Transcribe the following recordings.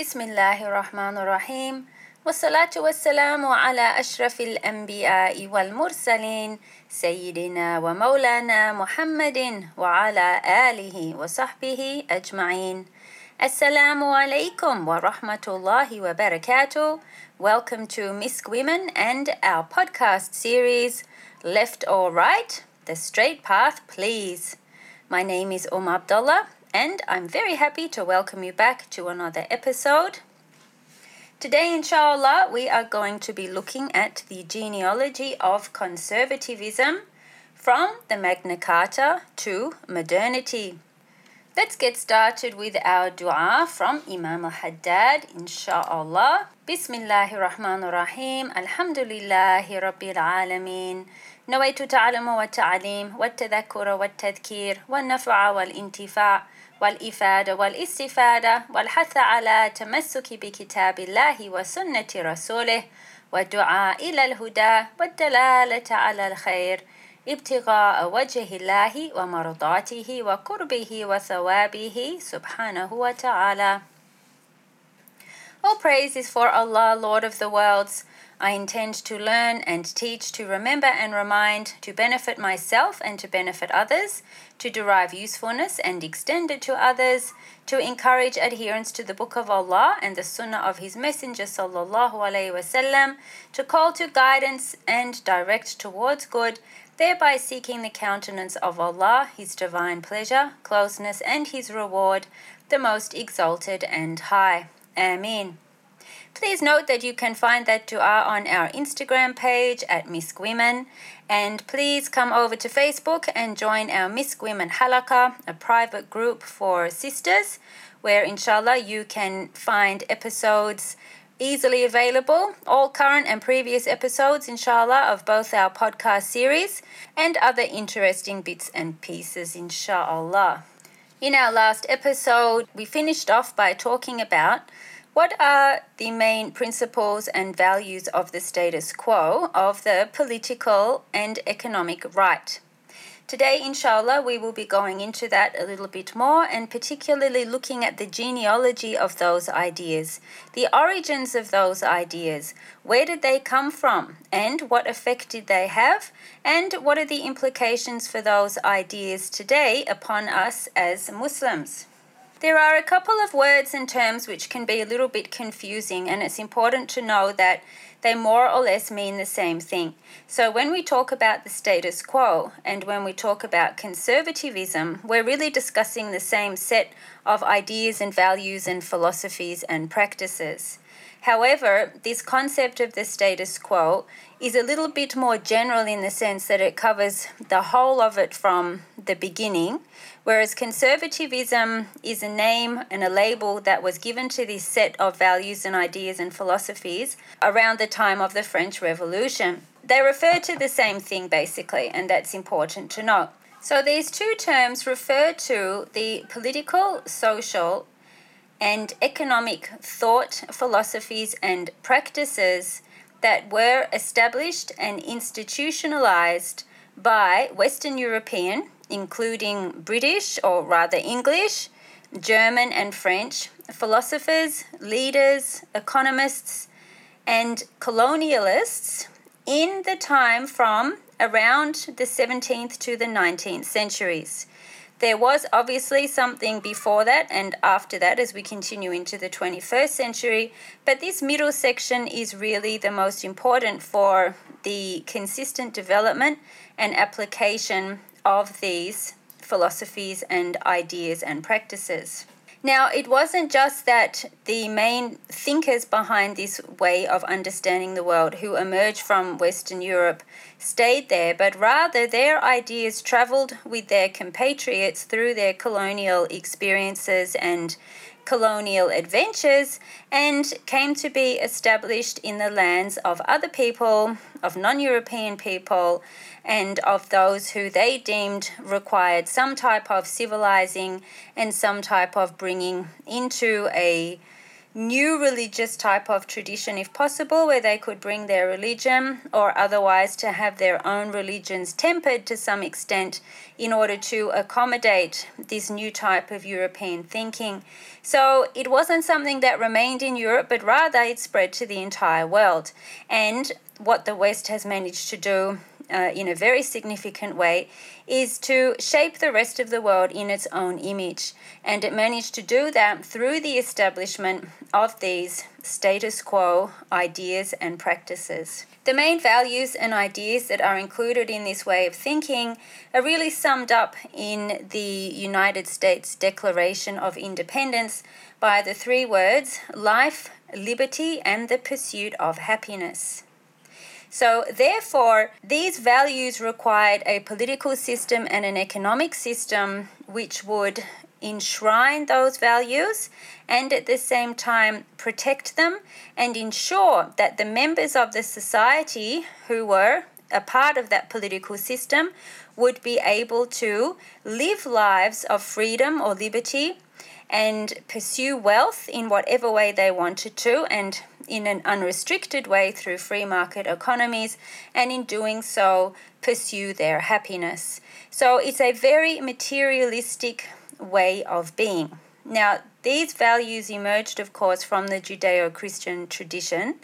بسم الله الرحمن الرحيم والصلاة والسلام على أشرف الأنبياء والمرسلين سيدنا ومولانا محمد وعلى آله وصحبه أجمعين السلام عليكم ورحمة الله وبركاته Welcome to Misk Women and our podcast series Left or Right? The Straight Path Please. My name is Um Abdullah and I'm very happy to welcome you back to another episode. Today, inshallah, we are going to be looking at the genealogy of conservatism from the Magna Carta to modernity. Let's get started with our dua from Imam al-Haddad, inshallah. Bismillahir Rahmanir Rahim. Alhamdulillahi Rabbil Alameen. نويت تعلم والتعليم والتذكر والتذكير والنفع والانتفاع والإفادة والاستفادة والحث على تمسك بكتاب الله وسنة رسوله والدعاء إلى الهدى والدلالة على الخير ابتغاء وجه الله ومرضاته وقربه وثوابه سبحانه وتعالى All praise is for Allah, Lord of the worlds. I intend to learn and teach, to remember and remind, to benefit myself and to benefit others, to derive usefulness and extend it to others, to encourage adherence to the Book of Allah and the Sunnah of His Messenger sallallahu alaihi wasallam, to call to guidance and direct towards good, thereby seeking the countenance of Allah, His divine pleasure, closeness, and His reward, the most exalted and high. Ameen. Please note that you can find that dua on our Instagram page at Misk Women. And please come over to Facebook and join our Misk Women Halaka, a private group for sisters, where inshallah you can find episodes easily available, all current and previous episodes, inshallah, of both our podcast series and other interesting bits and pieces, inshallah. In our last episode, we finished off by talking about what are the main principles and values of the status quo of the political and economic right. Today, inshallah, we will be going into that a little bit more and particularly looking at the genealogy of those ideas, the origins of those ideas, where did they come from, and what effect did they have, and what are the implications for those ideas today upon us as Muslims. There are a couple of words and terms which can be a little bit confusing, and it's important to know that they more or less mean the same thing. So, when we talk about the status quo and when we talk about conservatism, we're really discussing the same set of ideas and values and philosophies and practices. However, this concept of the status quo is a little bit more general in the sense that it covers the whole of it from the beginning, whereas conservatism is a name and a label that was given to this set of values and ideas and philosophies around the time of the French Revolution. They refer to the same thing basically, and that's important to note. So these two terms refer to the political, social, and economic thought, philosophies, and practices that were established and institutionalized by Western European, including British or rather English, German, and French philosophers, leaders, economists, and colonialists in the time from around the 17th to the 19th centuries. There was obviously something before that and after that as we continue into the 21st century, but this middle section is really the most important for the consistent development and application of these philosophies and ideas and practices. Now, it wasn't just that the main thinkers behind this way of understanding the world who emerged from Western Europe stayed there, but rather their ideas traveled with their compatriots through their colonial experiences and colonial adventures and came to be established in the lands of other people, of non European people, and of those who they deemed required some type of civilizing and some type of bringing into a new religious type of tradition if possible where they could bring their religion or otherwise to have their own religions tempered to some extent in order to accommodate this new type of European thinking. So it wasn't something that remained in Europe, but rather it spread to the entire world. And what the West has managed to do uh, in a very significant way is to shape the rest of the world in its own image. And it managed to do that through the establishment of these status quo ideas and practices. The main values and ideas that are included in this way of thinking are really summed up in the United States Declaration of Independence by the three words life, liberty, and the pursuit of happiness. So, therefore, these values required a political system and an economic system which would enshrine those values and at the same time protect them and ensure that the members of the society who were a part of that political system would be able to live lives of freedom or liberty and pursue wealth in whatever way they wanted to and in an unrestricted way through free market economies, and in doing so, pursue their happiness. So it's a very materialistic way of being. Now, these values emerged, of course, from the Judeo Christian tradition,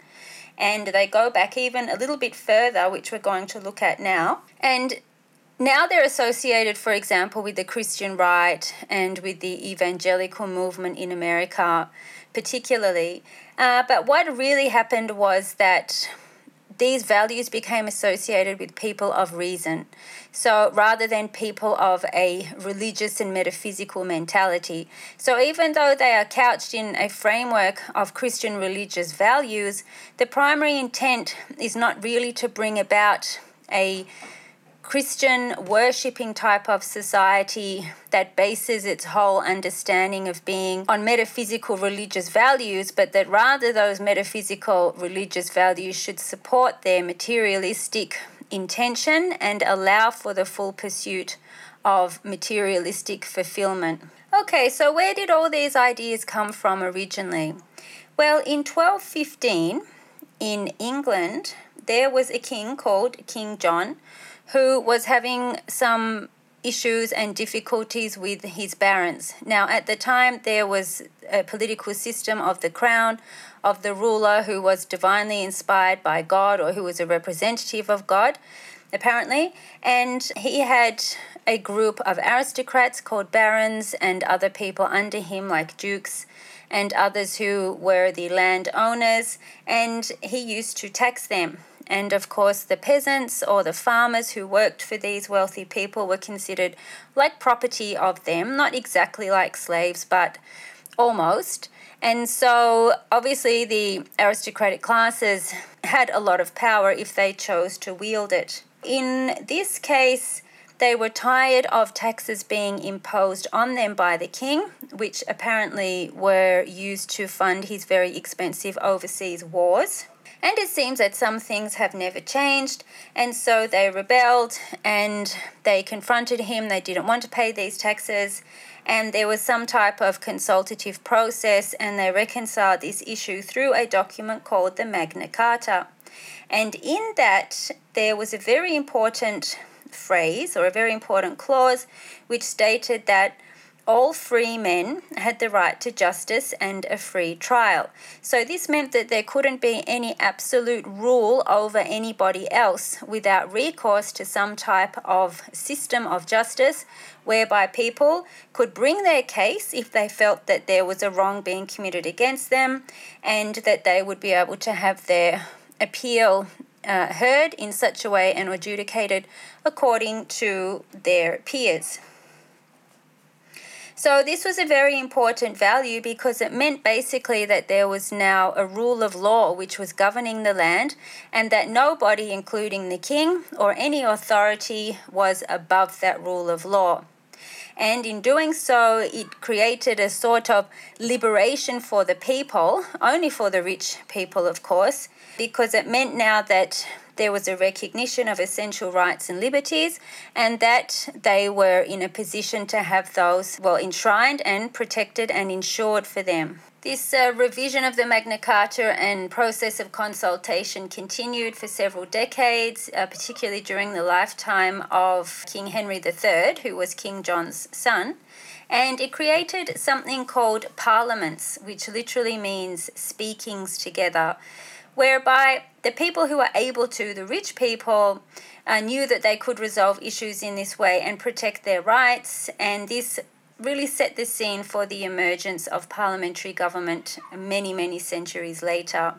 and they go back even a little bit further, which we're going to look at now. And now they're associated, for example, with the Christian right and with the evangelical movement in America, particularly. Uh, but what really happened was that these values became associated with people of reason. So rather than people of a religious and metaphysical mentality. So even though they are couched in a framework of Christian religious values, the primary intent is not really to bring about a Christian worshipping type of society that bases its whole understanding of being on metaphysical religious values, but that rather those metaphysical religious values should support their materialistic intention and allow for the full pursuit of materialistic fulfillment. Okay, so where did all these ideas come from originally? Well, in 1215 in England, there was a king called King John who was having some issues and difficulties with his barons. Now, at the time, there was a political system of the crown, of the ruler who was divinely inspired by God or who was a representative of God, apparently, and he had a group of aristocrats called barons and other people under him, like dukes. And others who were the landowners, and he used to tax them and of course, the peasants or the farmers who worked for these wealthy people were considered like property of them, not exactly like slaves, but almost. And so, obviously, the aristocratic classes had a lot of power if they chose to wield it. In this case, they were tired of taxes being imposed on them by the king, which apparently were used to fund his very expensive overseas wars. And it seems that some things have never changed, and so they rebelled and they confronted him. They didn't want to pay these taxes, and there was some type of consultative process, and they reconciled this issue through a document called the Magna Carta. And in that, there was a very important phrase or a very important clause which stated that all free men had the right to justice and a free trial. So, this meant that there couldn't be any absolute rule over anybody else without recourse to some type of system of justice whereby people could bring their case if they felt that there was a wrong being committed against them and that they would be able to have their appeal uh, heard in such a way and adjudicated according to their peers. So, this was a very important value because it meant basically that there was now a rule of law which was governing the land, and that nobody, including the king or any authority, was above that rule of law. And in doing so, it created a sort of liberation for the people, only for the rich people, of course, because it meant now that there was a recognition of essential rights and liberties, and that they were in a position to have those well enshrined and protected and insured for them. This uh, revision of the Magna Carta and process of consultation continued for several decades, uh, particularly during the lifetime of King Henry III, who was King John's son. And it created something called parliaments, which literally means speakings together, whereby the people who were able to, the rich people, uh, knew that they could resolve issues in this way and protect their rights. And this really set the scene for the emergence of parliamentary government many, many centuries later.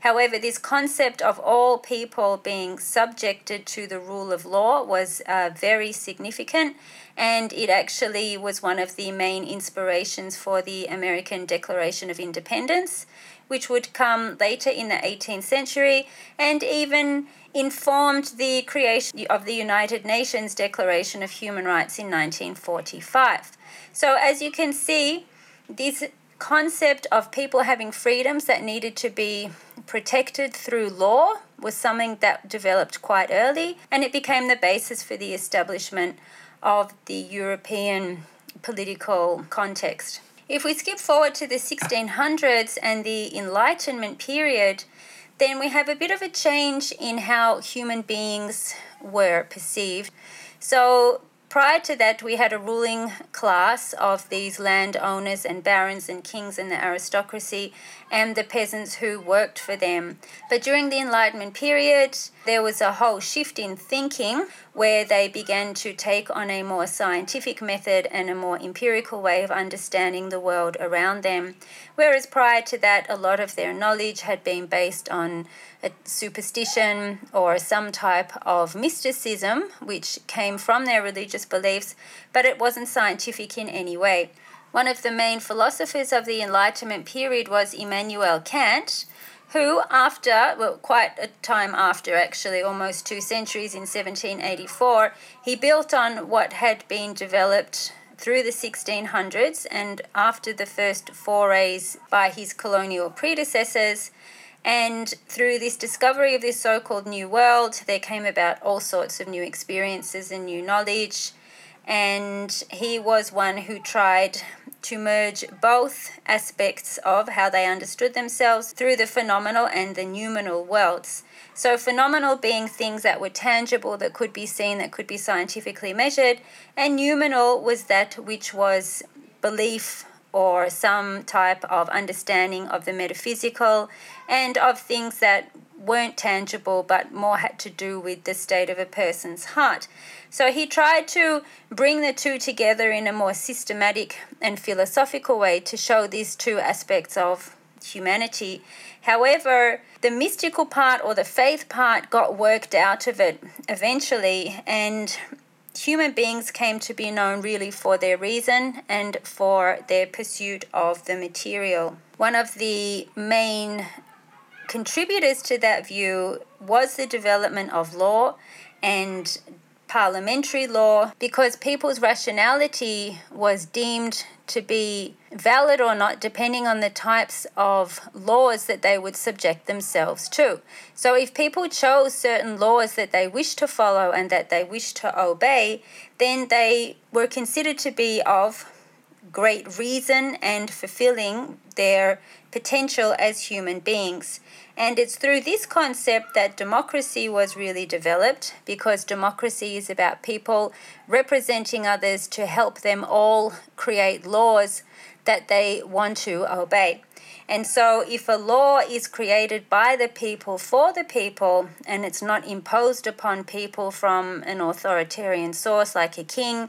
However, this concept of all people being subjected to the rule of law was uh, very significant, and it actually was one of the main inspirations for the American Declaration of Independence, which would come later in the 18th century and even informed the creation of the United Nations Declaration of Human Rights in 1945. So, as you can see, this concept of people having freedoms that needed to be protected through law was something that developed quite early, and it became the basis for the establishment of the European political context. If we skip forward to the 1600s and the Enlightenment period, then we have a bit of a change in how human beings were perceived. So, Prior to that, we had a ruling class of these landowners and barons and kings and the aristocracy and the peasants who worked for them. But during the Enlightenment period, there was a whole shift in thinking where they began to take on a more scientific method and a more empirical way of understanding the world around them. Whereas prior to that, a lot of their knowledge had been based on a superstition or some type of mysticism, which came from their religious beliefs, but it wasn't scientific in any way. One of the main philosophers of the Enlightenment period was Immanuel Kant, who, after, well, quite a time after actually, almost two centuries in 1784, he built on what had been developed through the 1600s and after the first forays by his colonial predecessors and through this discovery of this so called New World, there came about all sorts of new experiences and new knowledge. And he was one who tried to merge both aspects of how they understood themselves through the phenomenal and the noumenal worlds. So, phenomenal being things that were tangible, that could be seen, that could be scientifically measured, and noumenal was that which was belief or some type of understanding of the metaphysical and of things that weren't tangible but more had to do with the state of a person's heart. So he tried to bring the two together in a more systematic and philosophical way to show these two aspects of humanity. However, the mystical part or the faith part got worked out of it eventually, and human beings came to be known really for their reason and for their pursuit of the material. One of the main contributors to that view was the development of law and parliamentary law because people's rationality was deemed to be valid or not depending on the types of laws that they would subject themselves to. So, if people chose certain laws that they wished to follow and that they wished to obey, then they were considered to be of great reason and fulfilling their potential as human beings. And it's through this concept that democracy was really developed because democracy is about people representing others to help them all create laws that they want to obey. And so, if a law is created by the people for the people and it's not imposed upon people from an authoritarian source like a king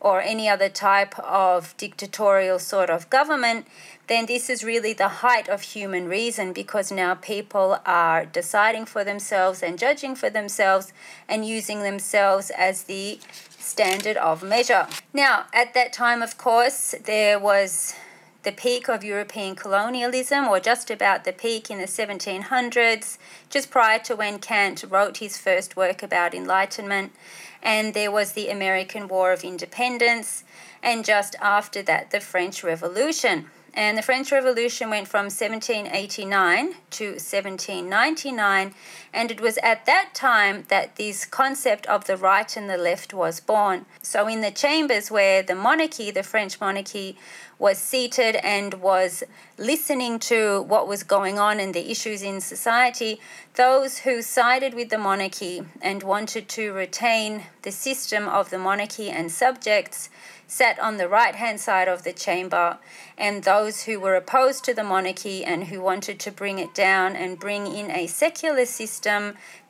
or any other type of dictatorial sort of government, then this is really the height of human reason because now people are deciding for themselves and judging for themselves and using themselves as the standard of measure. Now, at that time, of course, there was the peak of European colonialism, or just about the peak in the 1700s, just prior to when Kant wrote his first work about enlightenment. And there was the American War of Independence, and just after that, the French Revolution. And the French Revolution went from 1789 to 1799, and it was at that time that this concept of the right and the left was born. So, in the chambers where the monarchy, the French monarchy, was seated and was listening to what was going on and the issues in society, those who sided with the monarchy and wanted to retain the system of the monarchy and subjects sat on the right hand side of the chamber, and those who were opposed to the monarchy and who wanted to bring it down and bring in a secular system,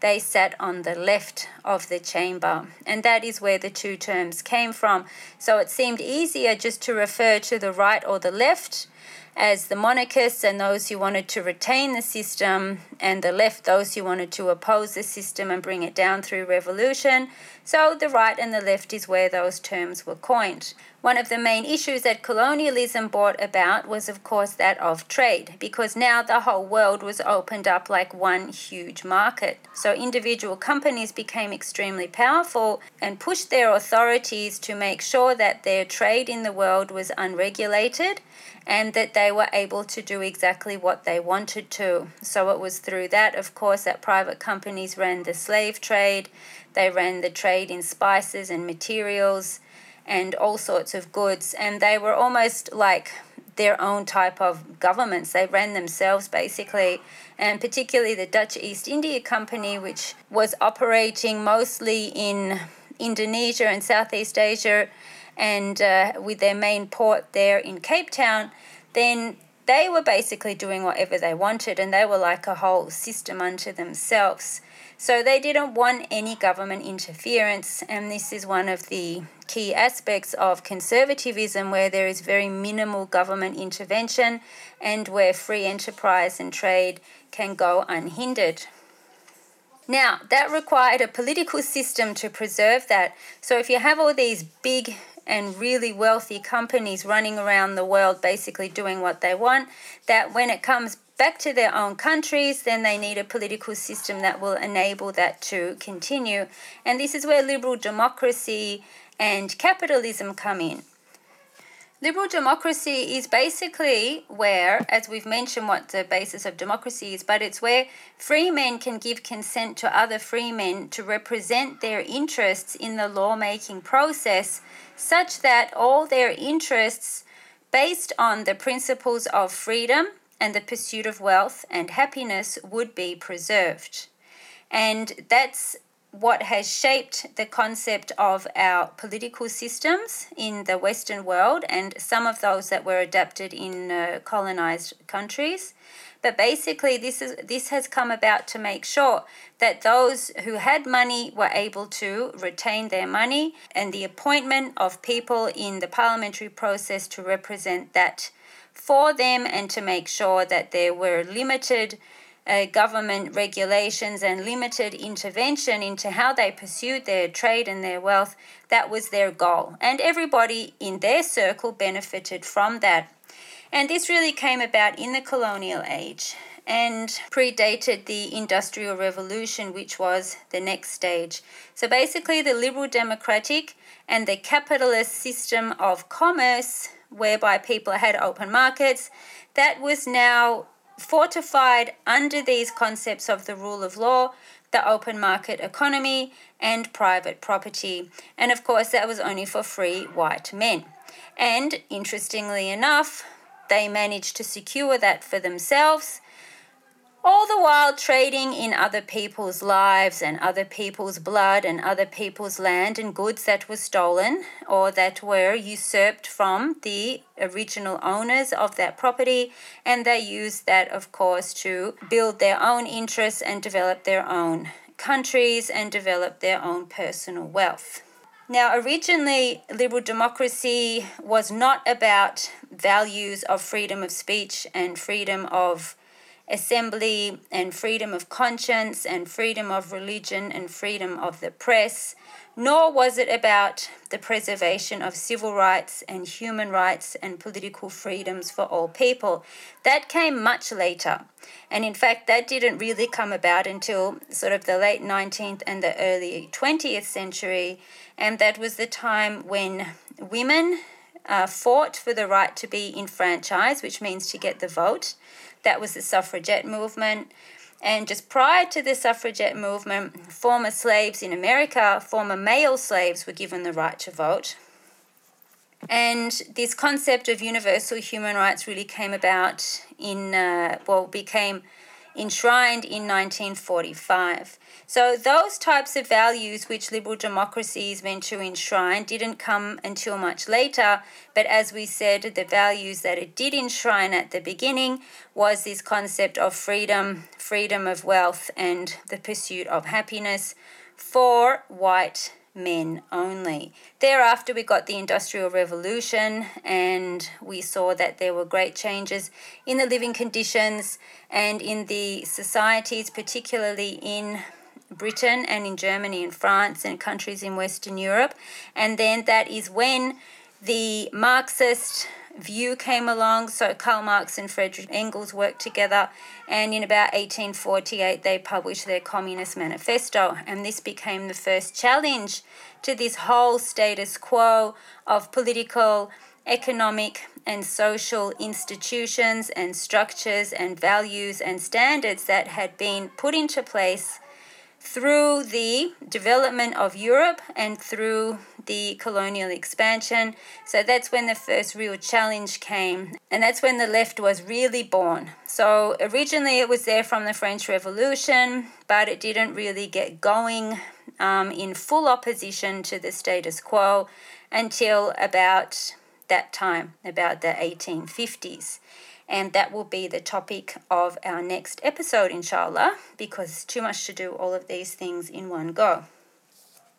they sat on the left of the chamber. And that is where the two terms came from. So it seemed easier just to refer to the right or the left as the monarchists and those who wanted to retain the system, and the left, those who wanted to oppose the system and bring it down through revolution. So the right and the left is where those terms were coined. One of the main issues that colonialism brought about was, of course, that of trade, because now the whole world was opened up like one huge market. So individual companies became extremely powerful and pushed their authorities to make sure that their trade in the world was unregulated and that they were able to do exactly what they wanted to. So it was through that, of course, that private companies ran the slave trade, they ran the trade in spices and materials and all sorts of goods, and they were almost like their own type of governments. They ran themselves basically, and particularly the Dutch East India Company, which was operating mostly in Indonesia and Southeast Asia and uh, with their main port there in Cape Town, then they were basically doing whatever they wanted and they were like a whole system unto themselves. So they didn't want any government interference, and this is one of the key aspects of conservatism where there is very minimal government intervention and where free enterprise and trade can go unhindered. Now, that required a political system to preserve that. So, if you have all these big and really wealthy companies running around the world basically doing what they want, that when it comes back to their own countries, then they need a political system that will enable that to continue. And this is where liberal democracy and capitalism come in. Liberal democracy is basically where, as we've mentioned, what the basis of democracy is, but it's where free men can give consent to other free men to represent their interests in the lawmaking process, such that all their interests, based on the principles of freedom and the pursuit of wealth and happiness, would be preserved. And that's what has shaped the concept of our political systems in the Western world and some of those that were adapted in uh, colonized countries. But basically, this is this has come about to make sure that those who had money were able to retain their money, and the appointment of people in the parliamentary process to represent that for them, and to make sure that there were limited uh, government regulations and limited intervention into how they pursued their trade and their wealth, that was their goal. And everybody in their circle benefited from that. And this really came about in the colonial age and predated the Industrial Revolution, which was the next stage. So basically, the liberal democratic and the capitalist system of commerce, whereby people had open markets, that was now fortified under these concepts of the rule of law, the open market economy, and private property. And of course, that was only for free white men. And interestingly enough, they managed to secure that for themselves all the while trading in other people's lives and other people's blood and other people's land and goods that were stolen or that were usurped from the original owners of that property. And they used that, of course, to build their own interests and develop their own countries and develop their own personal wealth. Now, originally, liberal democracy was not about values of freedom of speech and freedom of assembly and freedom of conscience and freedom of religion and freedom of the press, nor was it about the preservation of civil rights and human rights and political freedoms for all people. That came much later. And in fact, that didn't really come about until sort of the late 19th and the early 20th century. And that was the time when women uh, fought for the right to be enfranchised, which means to get the vote. That was the suffragette movement. And just prior to the suffragette movement, former slaves in America, former male slaves, were given the right to vote. And this concept of universal human rights really came about in, uh, well, became enshrined in 1945. So, those types of values which liberal democracy is meant to enshrine didn't come until much later. But as we said, the values that it did enshrine at the beginning was this concept of freedom, freedom of wealth, and the pursuit of happiness for white men only. Thereafter, we got the Industrial Revolution, and we saw that there were great changes in the living conditions and in the societies, particularly in Britain and in Germany and France and countries in Western Europe. And then that is when the Marxist view came along. So Karl Marx and Friedrich Engels worked together, and in about 1848, they published their Communist Manifesto. And this became the first challenge to this whole status quo of political, economic, and social institutions and structures and values and standards that had been put into place through the development of Europe and through the colonial expansion. So that's when the first real challenge came, and that's when the left was really born. So originally it was there from the French Revolution, but it didn't really get going um, in full opposition to the status quo until about that time, about the 1850s. And that will be the topic of our next episode, inshallah, because it's too much to do all of these things in one go.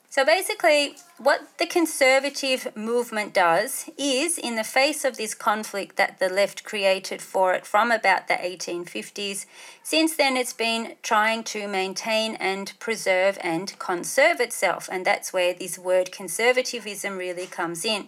So basically, what the conservative movement does is, in the face of this conflict that the left created for it from about the 1850s, since then it's been trying to maintain and preserve and conserve itself. And that's where this word conservatism really comes in.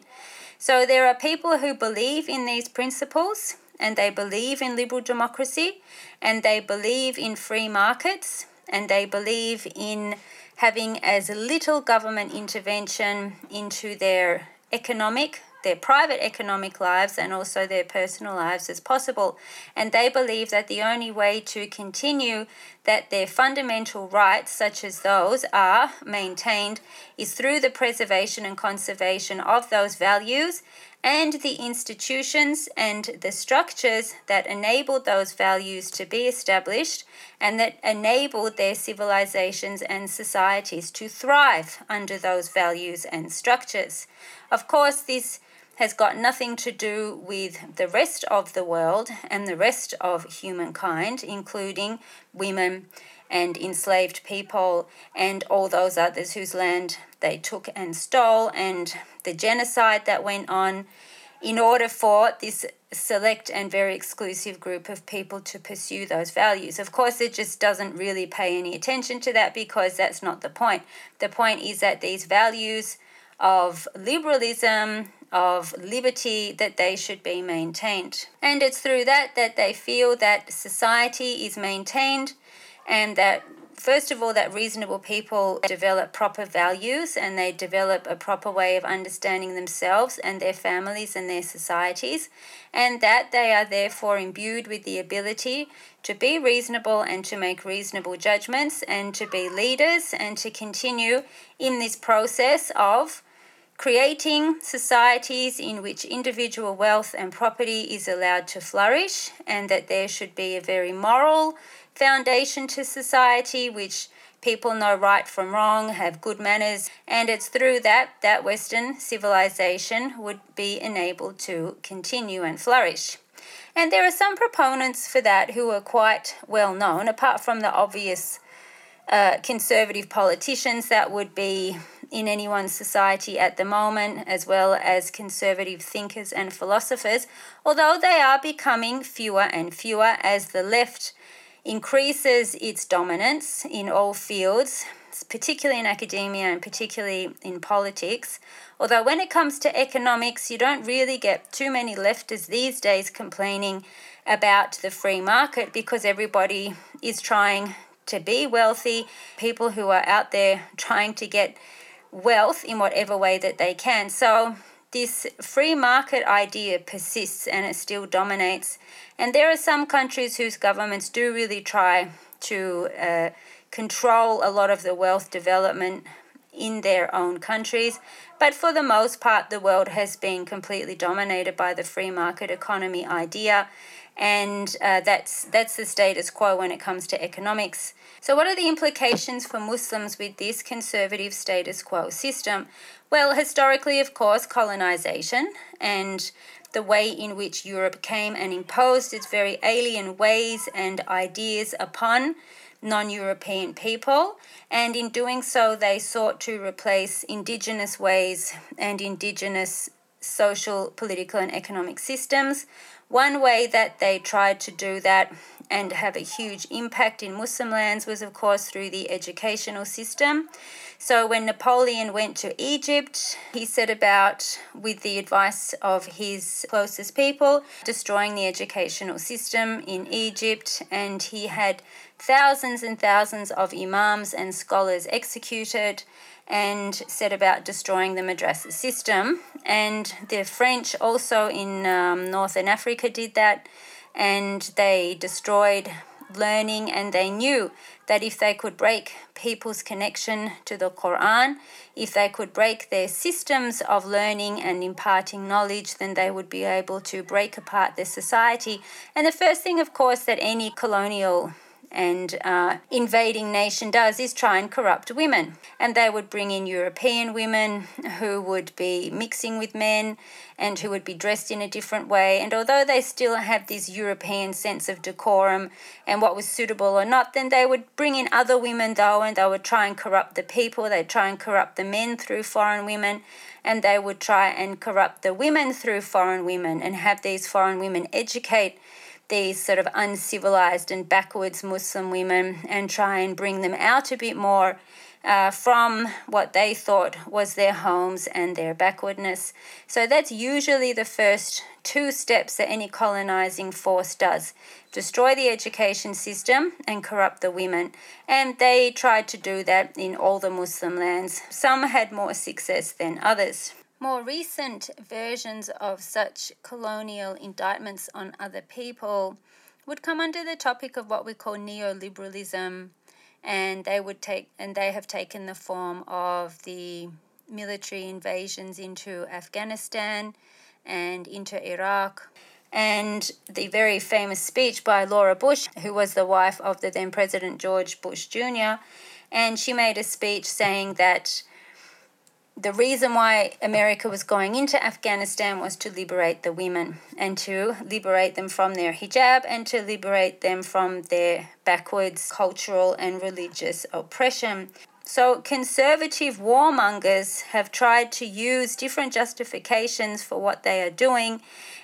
So there are people who believe in these principles and they believe in liberal democracy and they believe in free markets and they believe in having as little government intervention into their economic their private economic lives and also their personal lives as possible. And they believe that the only way to continue that their fundamental rights, such as those, are maintained is through the preservation and conservation of those values and the institutions and the structures that enabled those values to be established and that enabled their civilizations and societies to thrive under those values and structures. Of course, this has got nothing to do with the rest of the world and the rest of humankind, including women and enslaved people and all those others whose land they took and stole, and the genocide that went on in order for this select and very exclusive group of people to pursue those values. Of course, it just doesn't really pay any attention to that because that's not the point. The point is that these values of liberalism, of liberty, that they should be maintained. And it's through that that they feel that society is maintained and that first of all, that reasonable people develop proper values and they develop a proper way of understanding themselves and their families and their societies, and that they are therefore imbued with the ability to be reasonable and to make reasonable judgments and to be leaders and to continue in this process of creating societies in which individual wealth and property is allowed to flourish, and that there should be a very moral foundation to society, which people know right from wrong, have good manners, and it's through that that Western civilization would be enabled to continue and flourish. And there are some proponents for that who are quite well known, apart from the obvious uh, conservative politicians that would be in anyone's society at the moment, as well as conservative thinkers and philosophers, although they are becoming fewer and fewer as the left increases its dominance in all fields, particularly in academia and particularly in politics. Although, when it comes to economics, you don't really get too many leftists these days complaining about the free market because everybody is trying to be wealthy, people who are out there trying to get wealth in whatever way that they can. So, this free market idea persists and it still dominates. And there are some countries whose governments do really try to uh, control a lot of the wealth development in their own countries. But for the most part, the world has been completely dominated by the free market economy idea. And uh, that's, that's the status quo when it comes to economics. So, what are the implications for Muslims with this conservative status quo system? Well, historically, of course, colonization and the way in which Europe came and imposed its very alien ways and ideas upon non European people. And in doing so, they sought to replace indigenous ways and indigenous social, political, and economic systems. One way that they tried to do that and have a huge impact in Muslim lands was, of course, through the educational system. So, when Napoleon went to Egypt, he set about, with the advice of his closest people, destroying the educational system in Egypt, and he had thousands and thousands of imams and scholars executed and set about destroying the madrasa system. And the French also in um, Northern Africa did that, and they destroyed learning, and they knew that if they could break people's connection to the Quran, if they could break their systems of learning and imparting knowledge, then they would be able to break apart their society. And the first thing, of course, that any colonial and uh, invading nation does is try and corrupt women. And they would bring in European women who would be mixing with men and who would be dressed in a different way. And although they still have this European sense of decorum and what was suitable or not, then they would bring in other women though, and they would try and corrupt the people. They'd try and corrupt the men through foreign women, and they would try and corrupt the women through foreign women and have these foreign women educate these sort of uncivilized and backwards Muslim women and try and bring them out a bit more uh, from what they thought was their homes and their backwardness. So that's usually the first two steps that any colonizing force does destroy the education system and corrupt the women. And they tried to do that in all the Muslim lands. Some had more success than others. More recent versions of such colonial indictments on other people would come under the topic of what we call neoliberalism, and they would take and they have taken the form of the military invasions into Afghanistan and into Iraq. And the very famous speech by Laura Bush, who was the wife of the then President George Bush Jr., and she made a speech saying that the reason why America was going into Afghanistan was to liberate the women and to liberate them from their hijab and to liberate them from their backwards cultural and religious oppression. So, conservative warmongers have tried to use different justifications for what they are doing,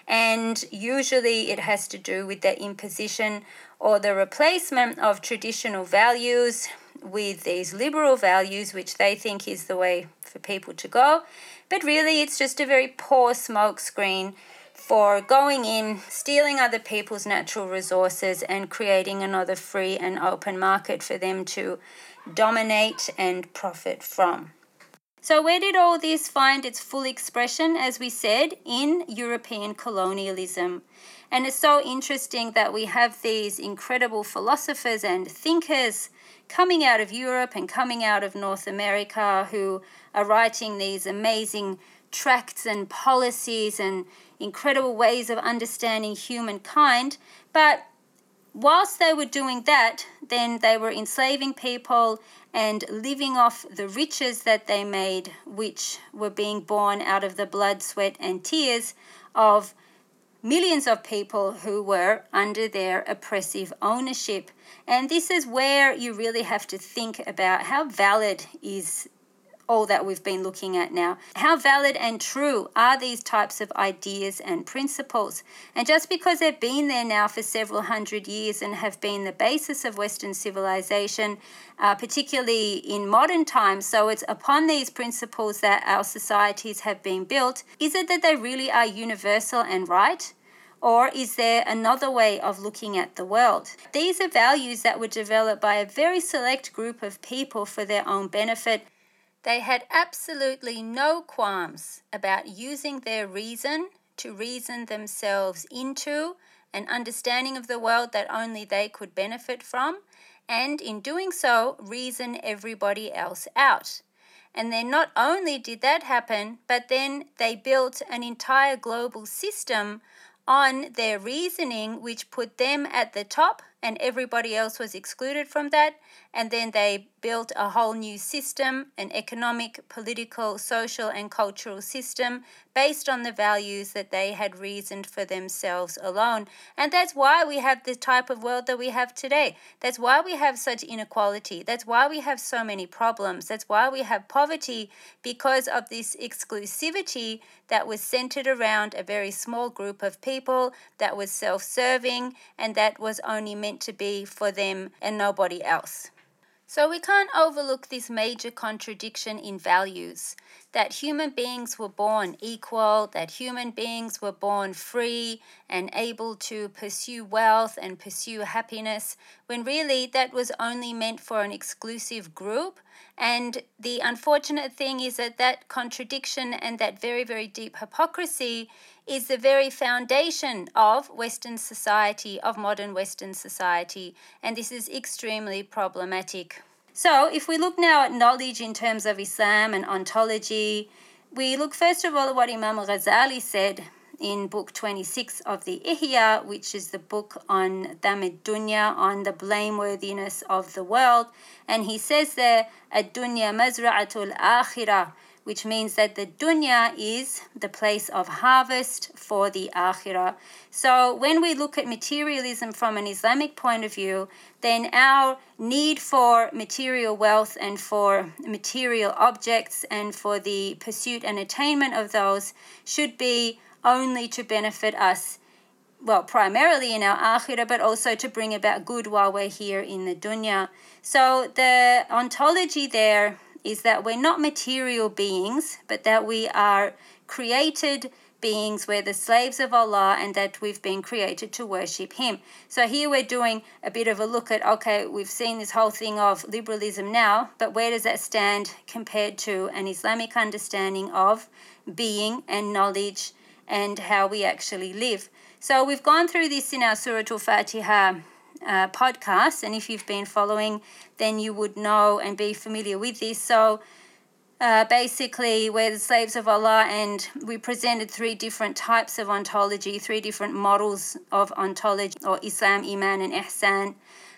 and usually it has to do with the imposition or the replacement of traditional values with these liberal values, which they think is the way for people to go. But really, it's just a very poor smokescreen for going in, stealing other people's natural resources, and creating another free and open market for them to dominate and profit from. So, where did all this find its full expression, as we said, in European colonialism? And it's so interesting that we have these incredible philosophers and thinkers coming out of Europe and coming out of North America who are writing these amazing tracts and policies and incredible ways of understanding humankind. But whilst they were doing that, then they were enslaving people and living off the riches that they made, which were being born out of the blood, sweat, and tears of millions of people who were under their oppressive ownership. And this is where you really have to think about how valid is all that we've been looking at now. How valid and true are these types of ideas and principles? And just because they've been there now for several hundred years and have been the basis of Western civilization, uh, particularly in modern times, so it's upon these principles that our societies have been built, is it that they really are universal and right? Or is there another way of looking at the world? These are values that were developed by a very select group of people for their own benefit they had absolutely no qualms about using their reason to reason themselves into an understanding of the world that only they could benefit from, and in doing so, reason everybody else out. And then not only did that happen, but then they built an entire global system on their reasoning, which put them at the top and everybody else was excluded from that. And then they built a whole new system, an economic, political, social, and cultural system based on the values that they had reasoned for themselves alone. And that's why we have the type of world that we have today. That's why we have such inequality. That's why we have so many problems. That's why we have poverty because of this exclusivity that was centered around a very small group of people, that was self serving, and that was only meant to be for them and nobody else. So we can't overlook this major contradiction in values that human beings were born equal, that human beings were born free and able to pursue wealth and pursue happiness, when really that was only meant for an exclusive group. And the unfortunate thing is that that contradiction and that very, very deep hypocrisy is the very foundation of Western society, of modern Western society, and this is extremely problematic. So, if we look now at knowledge in terms of Islam and ontology, we look first of all at what Imam Ghazali said in book 26 of the Ihya, which is the book on Damid Dunya, on the blameworthiness of the world. And he says there, Ad Dunya Mazra'atul Akhirah which means that the dunya is the place of harvest for the akhirah. So when we look at materialism from an Islamic point of view, then our need for material wealth and for material objects and for the pursuit and attainment of those should be only to benefit us well, primarily in our akhirah, but also to bring about good while we're here in the dunya. So the ontology there is that we're not material beings, but that we are created beings, we're the slaves of Allah, and that we've been created to worship Him. So here we're doing a bit of a look at okay, we've seen this whole thing of liberalism now, but where does that stand compared to an Islamic understanding of being and knowledge and how we actually live? So we've gone through this in our Surah Al Fatiha uh, podcast, and if you've been following, then you would know and be familiar with this. So, uh, basically, we're the slaves of Allah, and we presented three different types of ontology, three different models of ontology, or Islam, Iman, and Ihsan.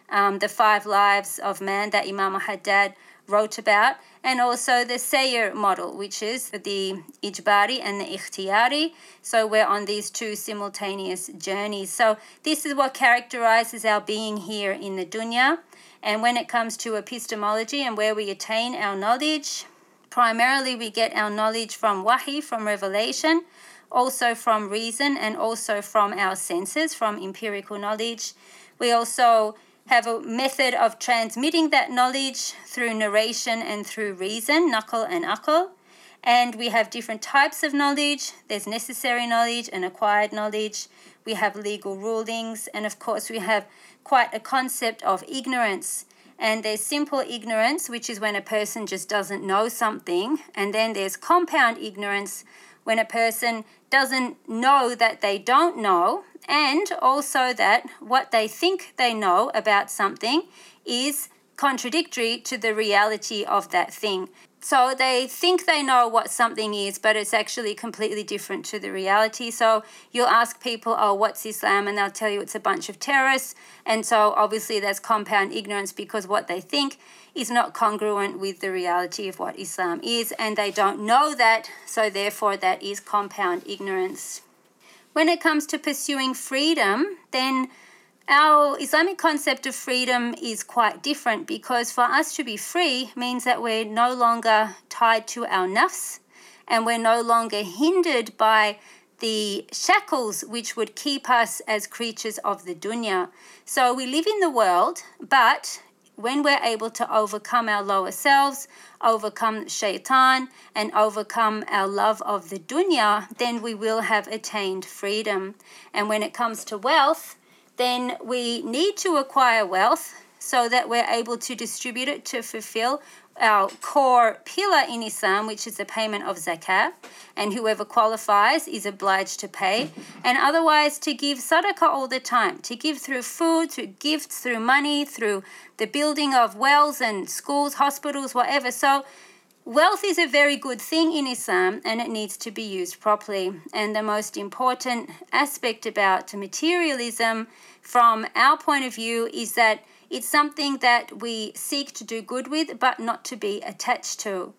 Um, the five lives of man that Imam Haddad wrote about, and also the Sayr model, which is the Ijbari and the Ikhtiyari. So we're on these two simultaneous journeys. So this is what characterizes our being here in the dunya. And when it comes to epistemology and where we attain our knowledge, primarily we get our knowledge from wahi, from revelation, also from reason, and also from our senses, from empirical knowledge. We also have a method of transmitting that knowledge through narration and through reason, naql and aql. And we have different types of knowledge. There's necessary knowledge and acquired knowledge. We have legal rulings. And of course, we have quite a concept of ignorance. And there's simple ignorance, which is when a person just doesn't know something. And then there's compound ignorance, when a person doesn't know that they don't know, and also that what they think they know about something is contradictory to the reality of that thing. So they think they know what something is, but it's actually completely different to the reality. So you'll ask people, oh, what's Islam? And they'll tell you it's a bunch of terrorists. And so obviously that's compound ignorance because what they think is not congruent with the reality of what Islam is. And they don't know that. So therefore, that is compound ignorance. When it comes to pursuing freedom, then our Islamic concept of freedom is quite different because for us to be free means that we're no longer tied to our nafs and we're no longer hindered by the shackles which would keep us as creatures of the dunya. So we live in the world, but when we're able to overcome our lower selves, overcome shaitan, and overcome our love of the dunya, then we will have attained freedom. And when it comes to wealth, then we need to acquire wealth so that we're able to distribute it to fulfill our core pillar in Islam, which is the payment of zakat, and whoever qualifies is obliged to pay, and otherwise to give sadaqah all the time, to give through food, through gifts, through money, through the building of wells and schools, hospitals, whatever. So Wealth is a very good thing in Islam and it needs to be used properly. And the most important aspect about materialism, from our point of view, is that it's something that we seek to do good with but not to be attached to.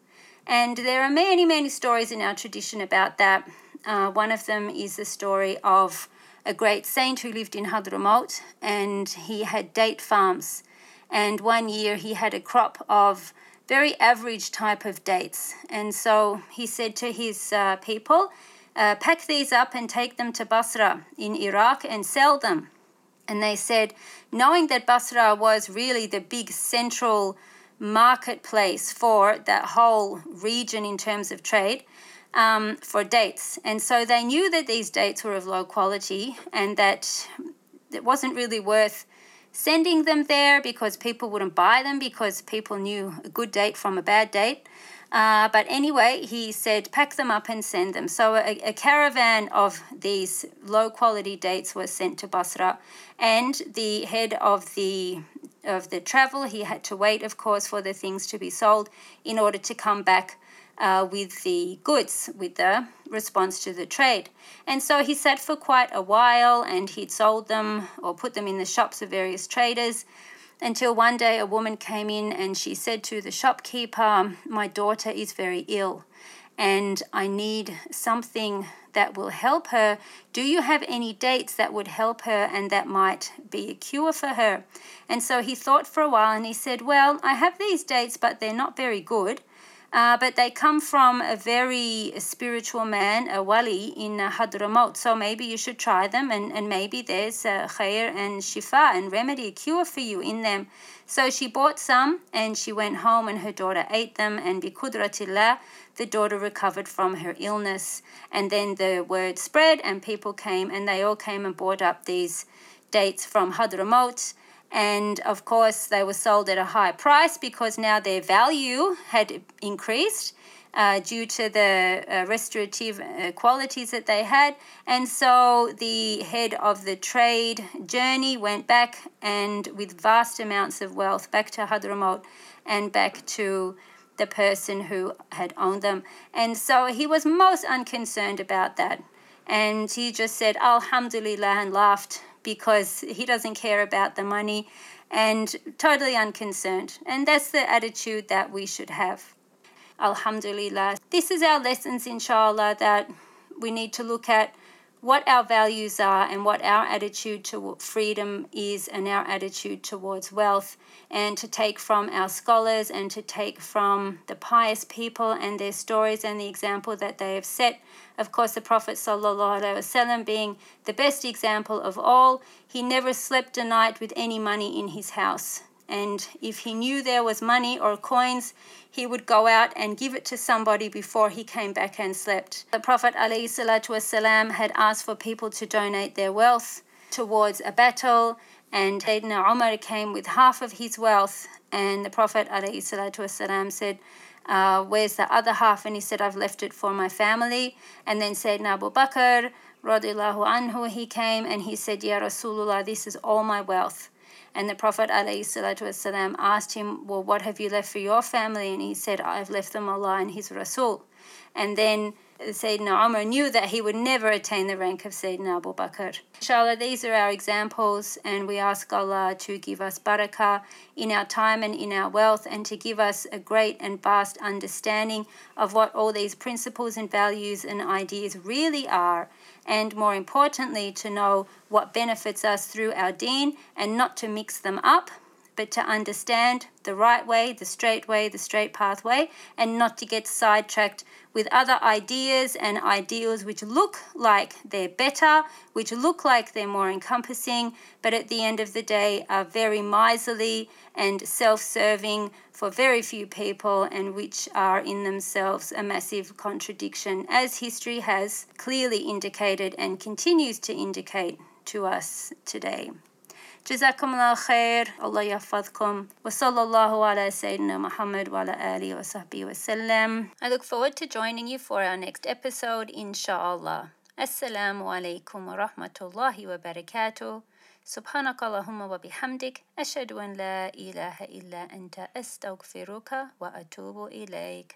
And there are many, many stories in our tradition about that. Uh, one of them is the story of a great saint who lived in Hadramaut and he had date farms. And one year he had a crop of very average type of dates. And so he said to his uh, people, uh, pack these up and take them to Basra in Iraq and sell them. And they said, knowing that Basra was really the big central marketplace for that whole region in terms of trade, um, for dates. And so they knew that these dates were of low quality and that it wasn't really worth sending them there because people wouldn't buy them because people knew a good date from a bad date. Uh, but anyway, he said, pack them up and send them. So a, a, caravan of these low quality dates was sent to Basra, and the head of the of the travel, he had to wait, of course, for the things to be sold in order to come back uh, with the goods, with the response to the trade. And so he sat for quite a while and he'd sold them or put them in the shops of various traders until one day a woman came in and she said to the shopkeeper, My daughter is very ill and I need something that will help her. Do you have any dates that would help her and that might be a cure for her? And so he thought for a while and he said, Well, I have these dates, but they're not very good. Uh, but they come from a very spiritual man, a wali in uh, Hadramaut. So maybe you should try them, and, and maybe there's a khair and shifa and remedy, cure for you in them. So she bought some and she went home, and her daughter ate them. And bikudratillah, the daughter recovered from her illness. And then the word spread, and people came, and they all came and bought up these dates from Hadramaut and of course they were sold at a high price because now their value had increased uh, due to the uh, restorative uh, qualities that they had. And so the head of the trade journey went back and with vast amounts of wealth back to Hadramaut and back to the person who had owned them. And so he was most unconcerned about that. And he just said, Alhamdulillah, and laughed because he doesn't care about the money and totally unconcerned. And that's the attitude that we should have. Alhamdulillah. This is our lessons, inshallah, that we need to look at what our values are and what our attitude to freedom is and our attitude towards wealth and to take from our scholars and to take from the pious people and their stories and the example that they have set. Of course the prophet sallallahu being the best example of all he never slept a night with any money in his house and if he knew there was money or coins, he would go out and give it to somebody before he came back and slept. The Prophet ﷺ had asked for people to donate their wealth towards a battle, and Sayyidina Umar came with half of his wealth, and the Prophet ﷺ said, uh, Where's the other half? And he said, I've left it for my family. And then Sayyidina Abu Bakr, radiallahu anhu, he came and he said, Ya Rasulullah, this is all my wealth. And the Prophet asked him, Well, what have you left for your family? And he said, I've left them Allah and His Rasul. And then Sayyidina Umar knew that he would never attain the rank of Sayyidina Abu Bakr. Inshallah, these are our examples, and we ask Allah to give us barakah in our time and in our wealth, and to give us a great and vast understanding of what all these principles and values and ideas really are, and more importantly, to know what benefits us through our deen and not to mix them up but to understand the right way, the straight way, the straight pathway, and not to get sidetracked with other ideas and ideals which look like they're better, which look like they're more encompassing, but at the end of the day are very miserly and self serving for very few people and which are in themselves a massive contradiction, as history has clearly indicated and continues to indicate to us today. جزاكم الله خير. الله يحفظكم. وصلى الله على سيدنا محمد وعلى آله وصحبه وسلم. I look forward to joining you for our next episode inshallah. السلام عليكم ورحمة الله وبركاته سبحانك اللهم وبحمدك أشهد أن لا إله إلا أنت أستغفرك وأتوب إليك